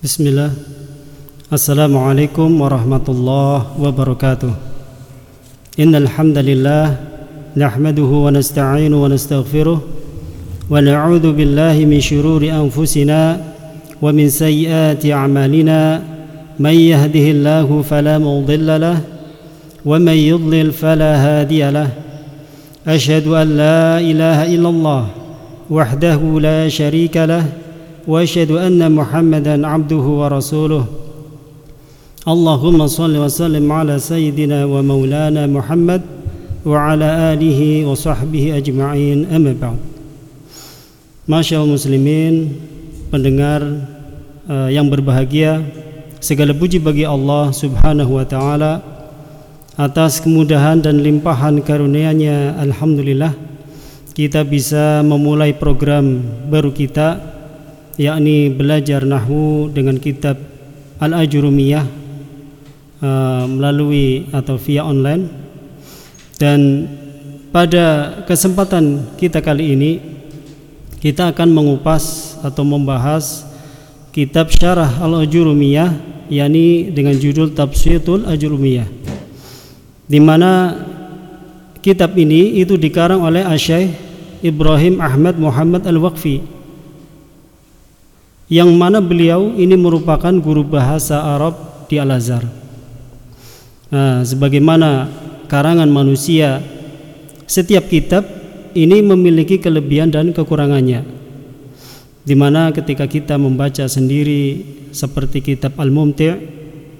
بسم الله. السلام عليكم ورحمة الله وبركاته. إن الحمد لله نحمده ونستعين ونستغفره ونعوذ بالله من شرور أنفسنا ومن سيئات أعمالنا. من يهده الله فلا مضل له ومن يضلل فلا هادي له. أشهد أن لا إله إلا الله وحده لا شريك له واشهد ان محمدا عبده ورسوله اللهم صل وسلم على سيدنا ومولانا محمد وعلى اله وصحبه اجمعين اما بعد Masya muslimin pendengar uh, yang berbahagia segala puji bagi Allah subhanahu wa ta'ala atas kemudahan dan limpahan karunia-Nya alhamdulillah kita bisa memulai program baru kita yakni belajar nahwu dengan kitab Al-Ajrumiyah uh, melalui atau via online. Dan pada kesempatan kita kali ini kita akan mengupas atau membahas kitab Syarah Al-Ajrumiyah yakni dengan judul Tafsirul Ajrumiyah di mana kitab ini itu dikarang oleh Asy Ibrahim Ahmad Muhammad Al-Waqfi yang mana beliau ini merupakan guru bahasa Arab di Al-Azhar. Nah, sebagaimana karangan manusia, setiap kitab ini memiliki kelebihan dan kekurangannya. Di mana ketika kita membaca sendiri seperti kitab Al-Mumti'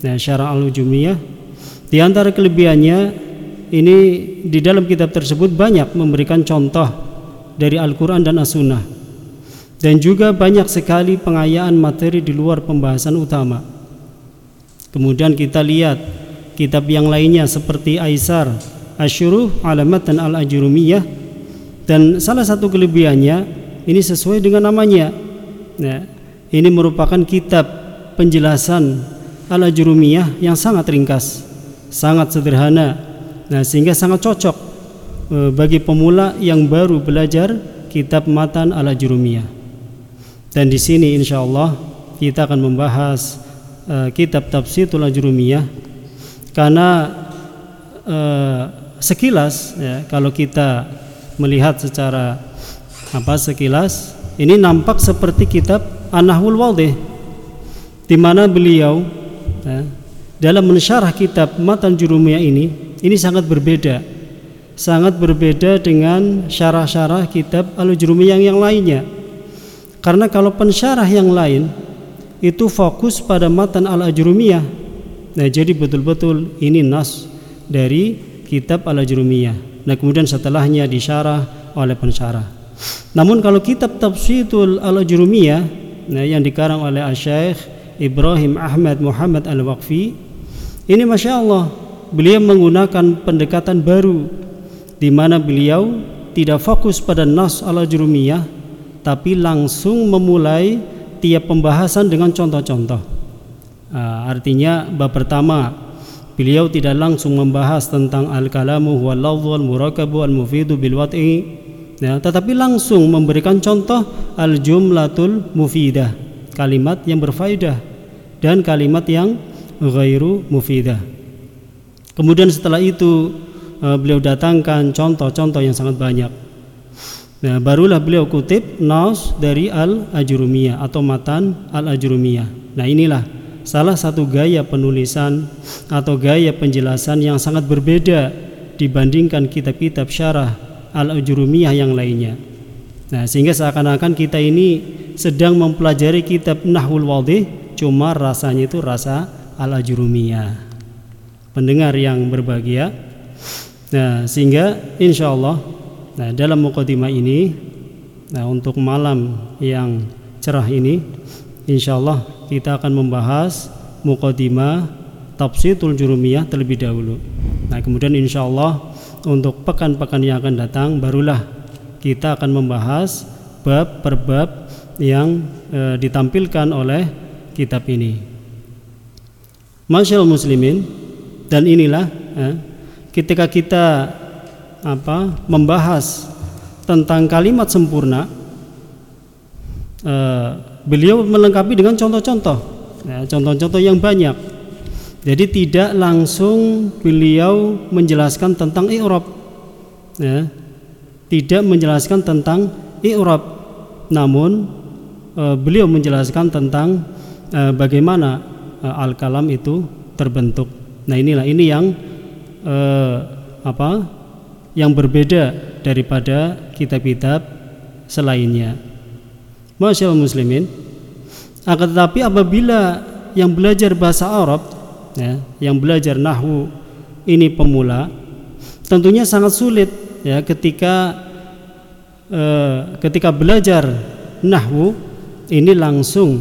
nah, Syarah Al-Ujumiyah, di antara kelebihannya ini di dalam kitab tersebut banyak memberikan contoh dari Al-Quran dan As-Sunnah dan juga banyak sekali pengayaan materi di luar pembahasan utama. Kemudian kita lihat kitab yang lainnya seperti Aisar, Asyuruh, Alamatan Al-Ajrumiyah dan salah satu kelebihannya ini sesuai dengan namanya. Nah, ini merupakan kitab penjelasan Al-Ajrumiyah yang sangat ringkas, sangat sederhana. Nah, sehingga sangat cocok eh, bagi pemula yang baru belajar kitab matan Al-Ajrumiyah. Dan di sini insya Allah kita akan membahas uh, kitab Tafsirul Ajrumiyah. Karena uh, sekilas ya, kalau kita melihat secara apa sekilas ini nampak seperti kitab An-Nahwul Wadih di mana beliau ya, dalam mensyarah kitab Matan Jurumiyah ini ini sangat berbeda. Sangat berbeda dengan syarah-syarah kitab Al-Jurumiyah yang, yang lainnya karena kalau pensyarah yang lain itu fokus pada matan al-ajrumiyah. Nah, jadi betul-betul ini nas dari kitab al-ajrumiyah. Nah, kemudian setelahnya disyarah oleh pensyarah. Namun kalau kitab tafsirul al-ajrumiyah nah, yang dikarang oleh Syekh Ibrahim Ahmad Muhammad Al-Waqfi ini Masya Allah beliau menggunakan pendekatan baru di mana beliau tidak fokus pada nas al-ajrumiyah tapi langsung memulai tiap pembahasan dengan contoh-contoh. Uh, artinya bab pertama beliau tidak langsung membahas tentang al-kalamu wal murakabu al mufidu bil wat'i ya, tetapi langsung memberikan contoh al-jumlatul mufidah, kalimat yang berfaedah dan kalimat yang ghairu mufidah. Kemudian setelah itu uh, beliau datangkan contoh-contoh yang sangat banyak Nah, barulah beliau kutip nas dari Al-Ajrumiyah atau matan Al-Ajrumiyah. Nah, inilah salah satu gaya penulisan atau gaya penjelasan yang sangat berbeda dibandingkan kitab-kitab syarah Al-Ajrumiyah yang lainnya. Nah, sehingga seakan-akan kita ini sedang mempelajari kitab Nahwul Wadih, cuma rasanya itu rasa Al-Ajrumiyah. Pendengar yang berbahagia. Nah, sehingga insya Allah Nah, dalam mukadimah ini nah untuk malam yang cerah ini insyaallah kita akan membahas mukadimah tafsirul jurumiyah terlebih dahulu. Nah, kemudian insyaallah untuk pekan-pekan yang akan datang barulah kita akan membahas bab per bab yang e, ditampilkan oleh kitab ini. Masyaallah muslimin dan inilah eh, ketika kita apa membahas tentang kalimat sempurna uh, beliau melengkapi dengan contoh-contoh. Ya, contoh-contoh yang banyak. Jadi tidak langsung beliau menjelaskan tentang i'rab. Ya tidak menjelaskan tentang i'rab. Namun e, beliau menjelaskan tentang e, bagaimana e, al-kalam itu terbentuk. Nah inilah ini yang e, apa yang berbeda daripada kitab-kitab selainnya. Masya Allah muslimin. Akan tetapi apabila yang belajar bahasa Arab ya, yang belajar nahwu ini pemula tentunya sangat sulit ya ketika eh, ketika belajar nahwu ini langsung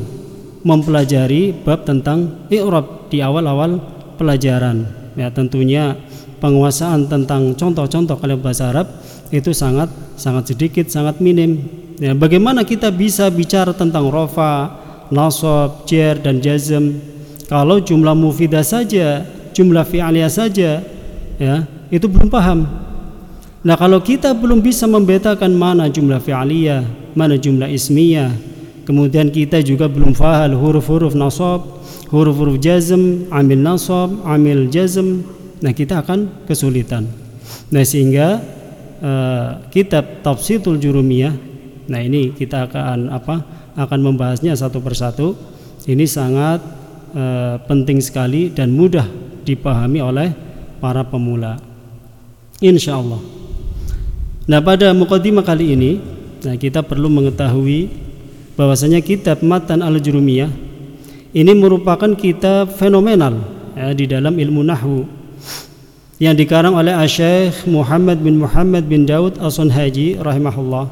mempelajari bab tentang i'rab di awal-awal pelajaran. Ya tentunya penguasaan tentang contoh-contoh kalimat bahasa Arab itu sangat sangat sedikit sangat minim. Ya bagaimana kita bisa bicara tentang rofa nasab jar dan jazm? Kalau jumlah mufidah saja jumlah fi'aliyah saja ya itu belum paham. Nah kalau kita belum bisa membedakan mana jumlah fi'aliyah mana jumlah ismiyah kemudian kita juga belum faham huruf-huruf nasab huruf-huruf jazm amil nasab amil jazm nah kita akan kesulitan. Nah sehingga uh, kitab tafsirul jurumiyah nah ini kita akan apa akan membahasnya satu persatu. Ini sangat uh, penting sekali dan mudah dipahami oleh para pemula. Insya Allah nah pada mukadimah kali ini nah kita perlu mengetahui bahwasanya kitab matan al-jurumiyah ini merupakan kitab fenomenal ya, di dalam ilmu nahwu yang dikarang oleh Syekh Muhammad bin Muhammad bin Daud As-Sunhaji rahimahullah.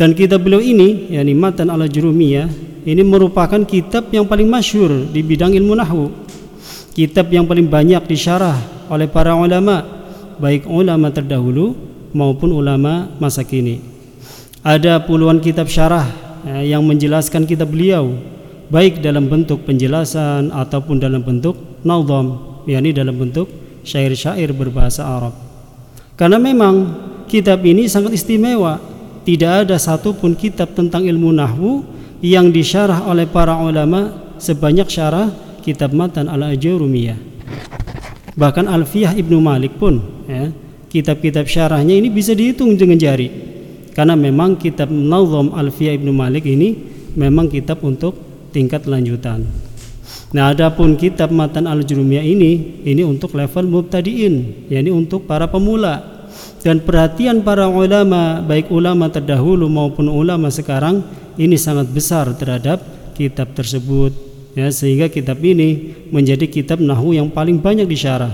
Dan kitab beliau ini, yakni Matan al-Jurumiyah, ini merupakan kitab yang paling masyhur di bidang ilmu nahwu. Kitab yang paling banyak disyarah oleh para ulama, baik ulama terdahulu maupun ulama masa kini. Ada puluhan kitab syarah eh, yang menjelaskan kitab beliau, baik dalam bentuk penjelasan ataupun dalam bentuk naudham, yakni dalam bentuk syair-syair berbahasa Arab. Karena memang kitab ini sangat istimewa. Tidak ada satupun kitab tentang ilmu nahwu yang disyarah oleh para ulama sebanyak syarah kitab Matan al-Ajurumiyah. Bahkan Alfiyah Ibnu Malik pun ya, kitab-kitab syarahnya ini bisa dihitung dengan jari. Karena memang kitab Nazam Alfiyah Ibnu Malik ini memang kitab untuk tingkat lanjutan. Nah, adapun kitab Matan Al-Jurumiyah ini ini untuk level mubtadiin, yakni untuk para pemula. Dan perhatian para ulama, baik ulama terdahulu maupun ulama sekarang ini sangat besar terhadap kitab tersebut ya sehingga kitab ini menjadi kitab nahwu yang paling banyak disyarah.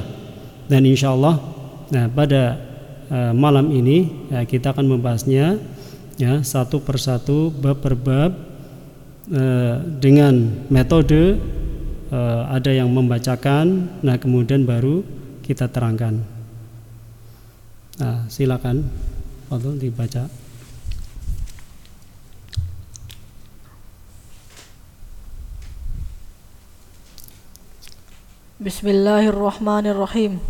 Dan insya Allah nah pada uh, malam ini ya, kita akan membahasnya ya satu persatu bab per bab uh, dengan metode uh, ada yang membacakan, nah kemudian baru kita terangkan. Nah, silakan, Fadul dibaca. Bismillahirrahmanirrahim.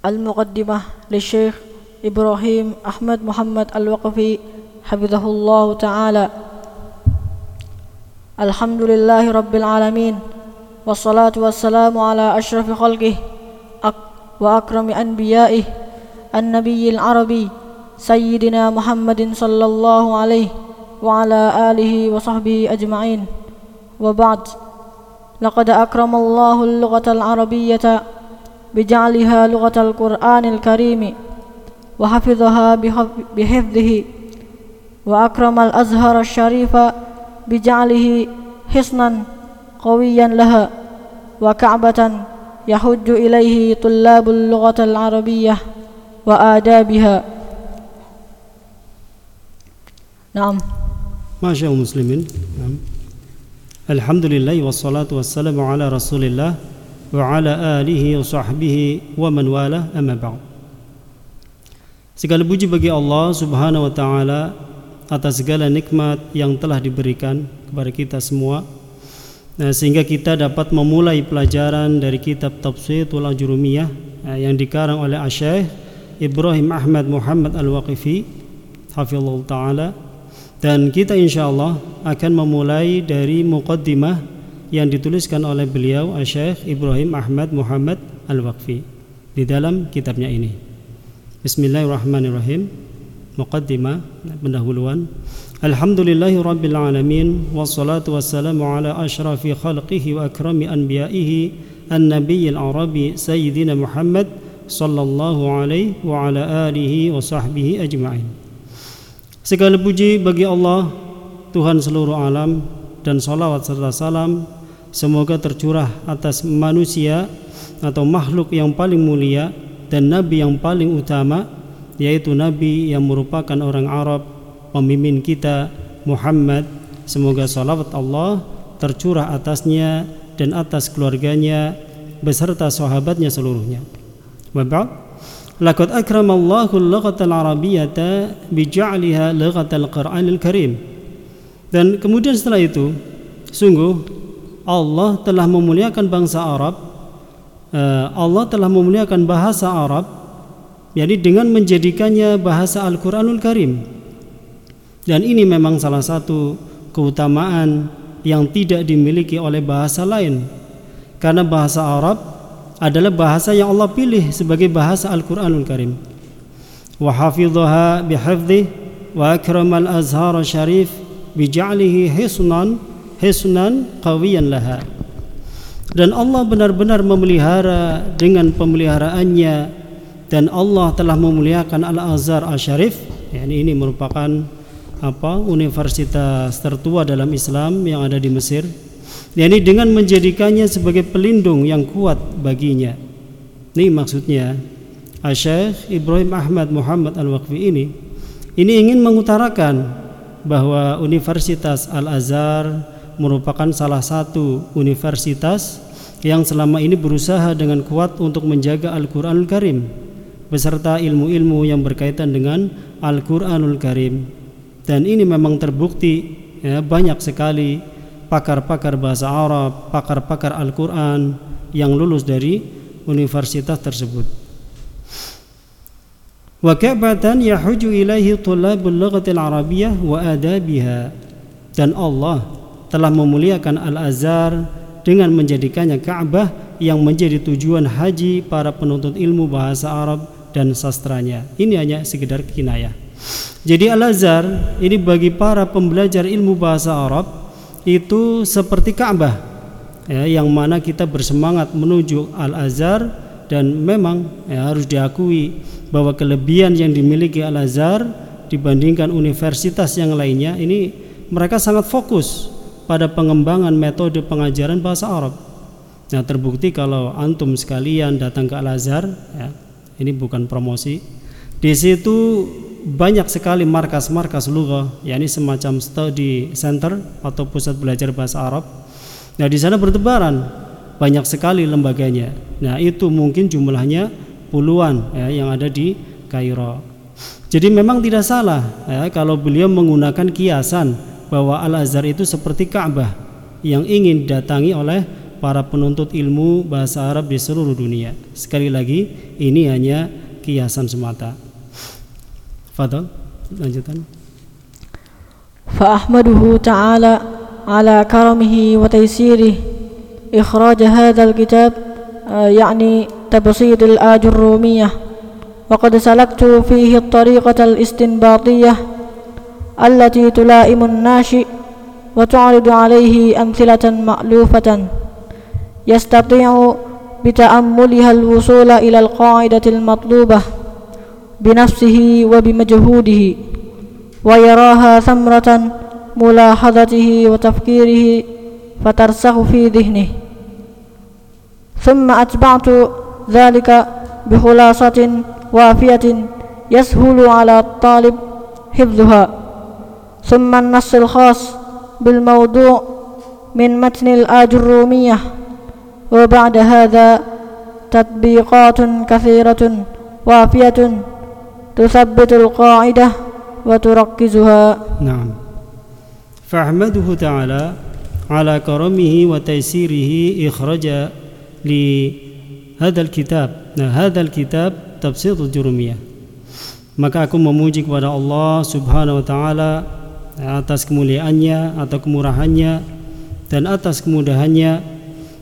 Al-Muqaddimah li Syekh Ibrahim Ahmad Muhammad Al-Waqfi Hafizahullah Ta'ala Alhamdulillahi Rabbil Alamin والصلاة والسلام على أشرف خلقه وأكرم أنبيائه النبي العربي سيدنا محمد صلى الله عليه وعلى آله وصحبه أجمعين. وبعد لقد أكرم الله اللغة العربية بجعلها لغة القرآن الكريم وحفظها بحفظه وأكرم الأزهر الشريف بجعله حصنا قويا لها وكعبة يحج إليه طلاب اللغة العربية وآدابها نعم ما شاء المسلمين نعم الحمد لله والصلاة والسلام على رسول الله وعلى آله وصحبه ومن والاه أما بعد Segala puji bagi Allah Subhanahu wa taala atas segala nikmat yang telah diberikan kepada kita semua Nah, sehingga kita dapat memulai pelajaran dari kitab Tafsirul Ajurumiyah eh, yang dikarang oleh Asy'ikh Ibrahim Ahmad Muhammad Al-Waqifi hafizallahu taala dan kita insyaallah akan memulai dari muqaddimah yang dituliskan oleh beliau Syekh Ibrahim Ahmad Muhammad Al-Waqfi di dalam kitabnya ini. Bismillahirrahmanirrahim. Muqaddimah pendahuluan. Alhamdulillahi rabbil alamin wassalatu wassalamu ala asrafi khalqihi wa akrami anbiya'ihi an-nabiyil arabi sayyidina Muhammad sallallahu alaihi wa ala alihi wa sahbihi ajma'in. Segala puji bagi Allah Tuhan seluruh alam dan salawat serta salam semoga tercurah atas manusia atau makhluk yang paling mulia dan nabi yang paling utama yaitu nabi yang merupakan orang Arab pemimpin kita Muhammad. Semoga salawat Allah tercurah atasnya dan atas keluarganya beserta sahabatnya seluruhnya. Wa ba'd. Laqad akramallahu al-lughatal arabiyyata bija'liha lughatal qur'anil karim dan kemudian setelah itu, sungguh Allah telah memuliakan bangsa Arab. Eh, Allah telah memuliakan bahasa Arab, jadi dengan menjadikannya bahasa Al-Quranul Karim. Dan ini memang salah satu keutamaan yang tidak dimiliki oleh bahasa lain, karena bahasa Arab adalah bahasa yang Allah pilih sebagai bahasa Al-Quranul Karim. Wa hafidhaha bihifdhi wa akramal azhar syarif bija'lihi hisnan laha dan Allah benar-benar memelihara dengan pemeliharaannya dan Allah telah memuliakan Al-Azhar Al-Syarif yakni ini merupakan apa universitas tertua dalam Islam yang ada di Mesir. Yakni dengan menjadikannya sebagai pelindung yang kuat baginya. Ini maksudnya Syekh Ibrahim Ahmad Muhammad Al-Waqfi ini ini ingin mengutarakan bahwa Universitas Al-Azhar merupakan salah satu universitas yang selama ini berusaha dengan kuat untuk menjaga Al-Qur'anul Karim beserta ilmu-ilmu yang berkaitan dengan Al-Qur'anul Karim. Dan ini memang terbukti ya, banyak sekali pakar-pakar bahasa Arab, pakar-pakar Al-Qur'an yang lulus dari universitas tersebut. Wa ka'batan yahuju ilaihi tulabul lughatil wa adabiha. Dan Allah telah memuliakan Al-Azhar dengan menjadikannya Ka'bah yang menjadi tujuan haji para penuntut ilmu bahasa Arab dan sastranya. Ini hanya sekedar kinayah. Jadi Al-Azhar ini bagi para pembelajar ilmu bahasa Arab itu seperti Ka'bah ya, yang mana kita bersemangat menuju Al-Azhar dan memang ya, harus diakui bahwa kelebihan yang dimiliki Al-Azhar dibandingkan universitas yang lainnya ini mereka sangat fokus pada pengembangan metode pengajaran bahasa Arab. Nah, terbukti kalau antum sekalian datang ke Al-Azhar ya, ini bukan promosi. Di situ banyak sekali markas-markas lughah, yakni semacam study center atau pusat belajar bahasa Arab. Nah, di sana bertebaran banyak sekali lembaganya. Nah, itu mungkin jumlahnya puluhan ya, yang ada di Kairo. Jadi memang tidak salah ya, kalau beliau menggunakan kiasan bahwa Al Azhar itu seperti Ka'bah yang ingin didatangi oleh para penuntut ilmu bahasa Arab di seluruh dunia. Sekali lagi ini hanya kiasan semata. Fadal, lanjutan. فأحمده تعالى على كرمه وتيسيره إخراج هذا الكتاب يعني تبسيط الآج الرومية وقد سلكت فيه الطريقة الاستنباطية التي تلائم الناشئ وتعرض عليه أمثلة مألوفة يستطيع بتأملها الوصول إلى القاعدة المطلوبة بنفسه وبمجهوده ويراها ثمرة ملاحظته وتفكيره فترسخ في ذهنه. ثم أتبعت ذلك بخلاصة وافية يسهل على الطالب حفظها. ثم النص الخاص بالموضوع من متن الآج الرومية. وبعد هذا تطبيقات كثيرة وافية تثبت القاعدة وتركزها نعم فأحمده تعالى على كرمه وتيسيره إخراج hadal kitab nah hadal kitab tafsirul jurumiyah maka aku memuji kepada Allah subhanahu wa ta'ala atas kemuliaannya atau kemurahannya dan atas kemudahannya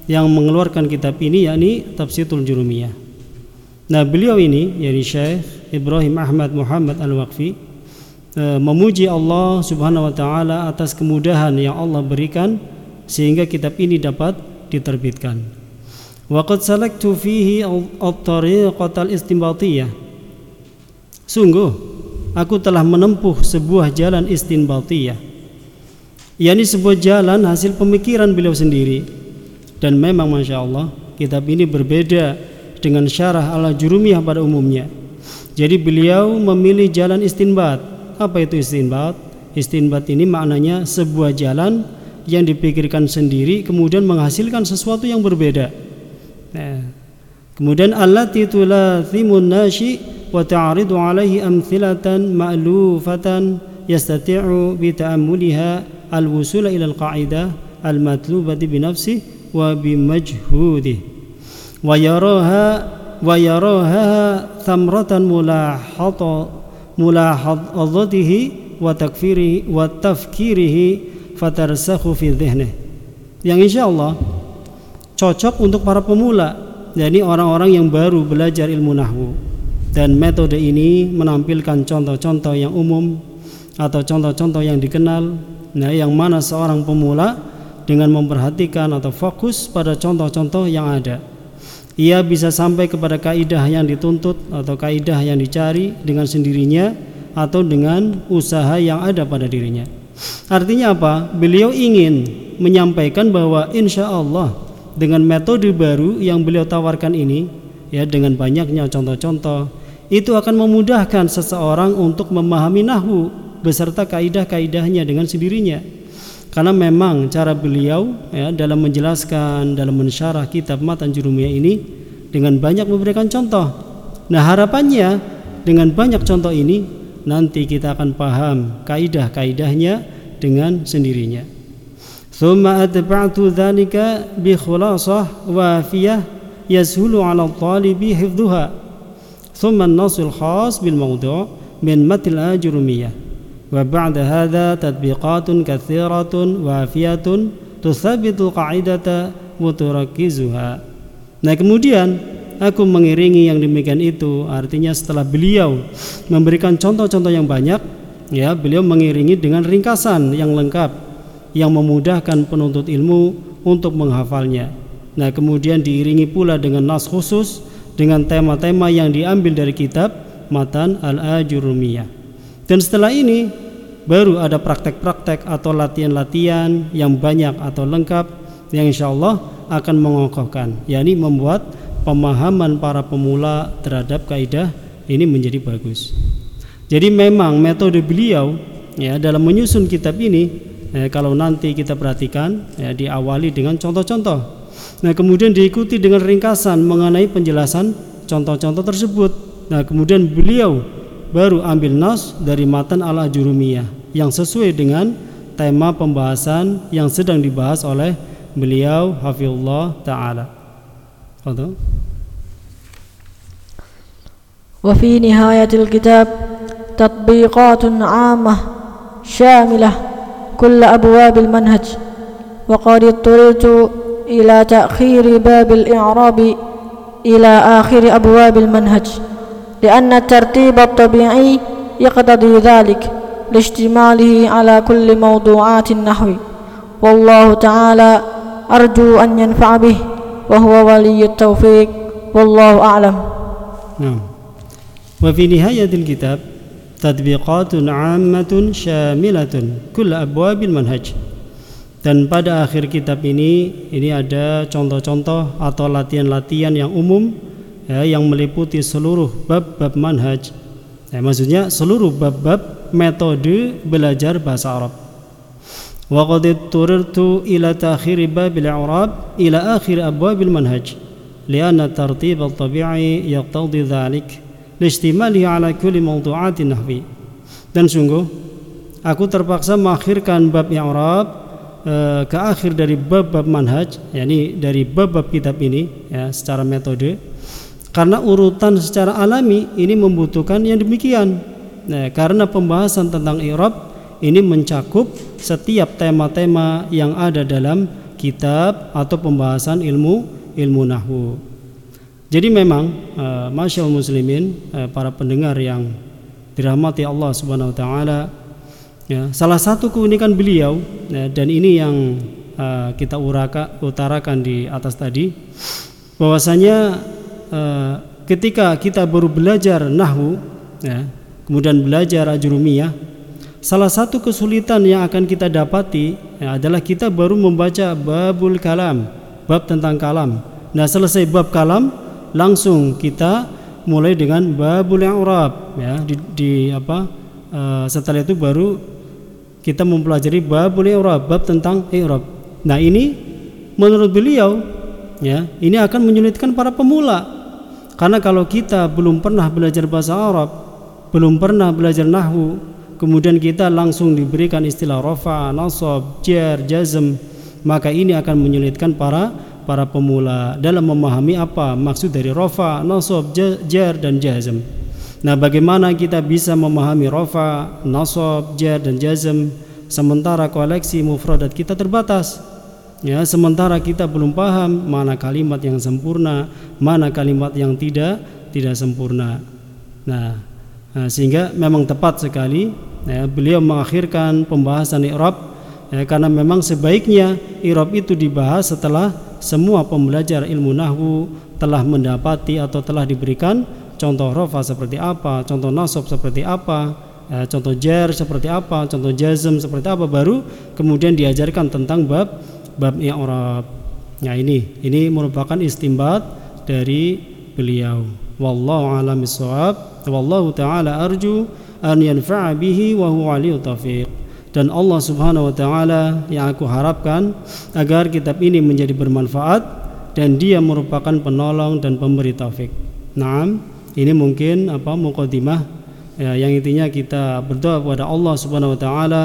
yang mengeluarkan kitab ini yakni Tafsirul Jurumiyah. Nah, beliau ini yakni Syekh Ibrahim Ahmad Muhammad Al-Waqfi e, memuji Allah Subhanahu wa taala atas kemudahan yang Allah berikan sehingga kitab ini dapat diterbitkan. Waqad salaktu fihi at-tariqatal istinbatiyah. Sungguh aku telah menempuh sebuah jalan istinbatiyah. yakni sebuah jalan hasil pemikiran beliau sendiri dan memang Masya Allah kitab ini berbeda dengan syarah ala jurumiyah pada umumnya. Jadi beliau memilih jalan istinbat. Apa itu istinbat? istinbat ini maknanya sebuah jalan yang dipikirkan sendiri kemudian menghasilkan sesuatu yang berbeda. Nah, kemudian allati tulathimun nashi wa ta'ridu alaihi amthilatan ma'lufatan yastati'u bi ta'ammuliha al-wusula ila al-qa'idah al-matlubati bi nafsihi وبمجهوده ويراها ويراها ثمرة ملاحظة ملاحظته وتكفيره وتفكيره فترسخ في ذهنه yang insya Allah cocok untuk para pemula yakni orang-orang yang baru belajar ilmu nahwu dan metode ini menampilkan contoh-contoh yang umum atau contoh-contoh yang dikenal nah yang mana seorang pemula dengan memperhatikan atau fokus pada contoh-contoh yang ada. Ia bisa sampai kepada kaidah yang dituntut atau kaidah yang dicari dengan sendirinya atau dengan usaha yang ada pada dirinya. Artinya apa? Beliau ingin menyampaikan bahwa insya Allah dengan metode baru yang beliau tawarkan ini, ya dengan banyaknya contoh-contoh, itu akan memudahkan seseorang untuk memahami nahu beserta kaidah-kaidahnya dengan sendirinya karena memang cara beliau ya, dalam menjelaskan dalam mensyarah kitab Matan Jurumiyah ini dengan banyak memberikan contoh. Nah harapannya dengan banyak contoh ini nanti kita akan paham kaidah-kaidahnya dengan sendirinya. Thumma atba'tu dhalika bi khulasah wafiyah yashulu 'ala talibi hifdhuha. Thumma an-nasul khas bil mawdu' min matil ajrumiyah. وبعد هذا تطبيقات كثيرة وافية تثبت قاعدة متركزها Nah kemudian aku mengiringi yang demikian itu artinya setelah beliau memberikan contoh-contoh yang banyak ya beliau mengiringi dengan ringkasan yang lengkap yang memudahkan penuntut ilmu untuk menghafalnya nah kemudian diiringi pula dengan nas khusus dengan tema-tema yang diambil dari kitab Matan Al-Ajurumiyah dan setelah ini baru ada praktek-praktek atau latihan-latihan yang banyak atau lengkap yang insya Allah akan mengokohkan, yakni membuat pemahaman para pemula terhadap kaidah ini menjadi bagus. Jadi memang metode beliau ya dalam menyusun kitab ini ya, kalau nanti kita perhatikan ya, diawali dengan contoh-contoh. Nah kemudian diikuti dengan ringkasan mengenai penjelasan contoh-contoh tersebut. Nah kemudian beliau baru ambil nas dari matan al-ajurumiyah yang sesuai dengan tema pembahasan yang sedang dibahas oleh beliau hafizullah taala. Fadhal. Wa fi nihayatil kitab tatbiqatun 'amah syamilah kull abwabil manhaj wa qad ittaltu ila ta'khiri babil i'rab ila akhir abwabil manhaj. لأن الترتيب الطبيعي يقتضي ذلك لاشتماله على كل موضوعات النحو والله تعالى أرجو أن ينفع به وهو ولي التوفيق والله أعلم نعم وفي نهاية الكتاب تطبيقات عامة شاملة كل أبواب المنهج dan pada akhir kitab ini ini ada contoh-contoh atau latihan-latihan yang umum ya, yang meliputi seluruh bab-bab manhaj. Ya, maksudnya seluruh bab-bab metode belajar bahasa Arab. Wa qad turirtu ila takhir bab al-i'rab ila akhir abwab al-manhaj lianna tartib al-tabi'i yaqtadi dhalik listimalihi ala kulli mawdu'at nahwi. Dan sungguh aku terpaksa mengakhirkan bab i'rab eh, ke akhir dari bab-bab manhaj yakni dari bab-bab kitab ini ya secara metode karena urutan secara alami ini membutuhkan yang demikian. Nah, karena pembahasan tentang i'rab ini mencakup setiap tema-tema yang ada dalam kitab atau pembahasan ilmu ilmu nahwu. Jadi memang uh, masyaallah muslimin uh, para pendengar yang dirahmati Allah Subhanahu wa taala ya, salah satu keunikan beliau ya, dan ini yang uh, kita uraka, utarakan di atas tadi bahwasanya uh, ketika kita baru belajar nahwu ya, kemudian belajar ajrumiyah salah satu kesulitan yang akan kita dapati ya, adalah kita baru membaca babul kalam bab tentang kalam. Nah selesai bab kalam langsung kita mulai dengan babul i'rab ya di, di apa uh, setelah itu baru kita mempelajari babul i'rab bab tentang i'rab. Nah ini menurut beliau ya ini akan menyulitkan para pemula karena kalau kita belum pernah belajar bahasa Arab belum pernah belajar nahwu kemudian kita langsung diberikan istilah rafa nasab jar jazm maka ini akan menyulitkan para para pemula dalam memahami apa maksud dari rofa, nasab, jar dan jazm. Nah, bagaimana kita bisa memahami rofa, nasab, jar dan jazm sementara koleksi mufradat kita terbatas? Ya, sementara kita belum paham mana kalimat yang sempurna, mana kalimat yang tidak tidak sempurna. Nah, nah sehingga memang tepat sekali ya, beliau mengakhirkan pembahasan i'rab ya, karena memang sebaiknya i'rab itu dibahas setelah semua pembelajar ilmu nahwu telah mendapati atau telah diberikan contoh rofa seperti apa, contoh nasab seperti apa, ya, contoh jar seperti apa, contoh jazm seperti apa baru kemudian diajarkan tentang bab bab i'rab. Ini ini merupakan istimbat dari beliau. Wallahu a'lam bishawab. Wallahu taala arju an yanfa'a bihi wa huwa taufiq dan Allah Subhanahu wa taala yang aku harapkan agar kitab ini menjadi bermanfaat dan dia merupakan penolong dan pemberi taufik. Naam, ini mungkin apa mukadimah ya, yang intinya kita berdoa kepada Allah Subhanahu wa taala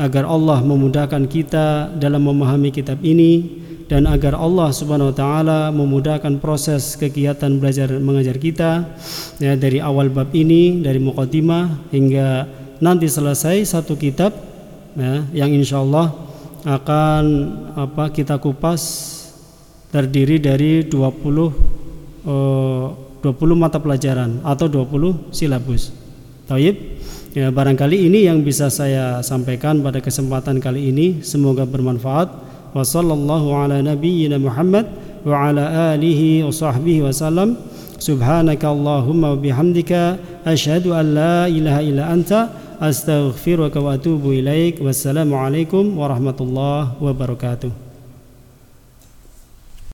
agar Allah memudahkan kita dalam memahami kitab ini dan agar Allah Subhanahu wa taala memudahkan proses kegiatan belajar mengajar kita ya dari awal bab ini dari mukadimah hingga nanti selesai satu kitab ya, yang insya Allah akan apa kita kupas terdiri dari 20 uh, 20 mata pelajaran atau 20 silabus. Taib. Ya, barangkali ini yang bisa saya sampaikan pada kesempatan kali ini. Semoga bermanfaat. Wassallallahu ala nabiyyina Muhammad wa ala alihi wa sahbihi. Subhanaka Allahumma wa bihamdika an la ilaha illa anta astaghfiruka wa atubu ilaik wassalamu alaikum warahmatullahi wabarakatuh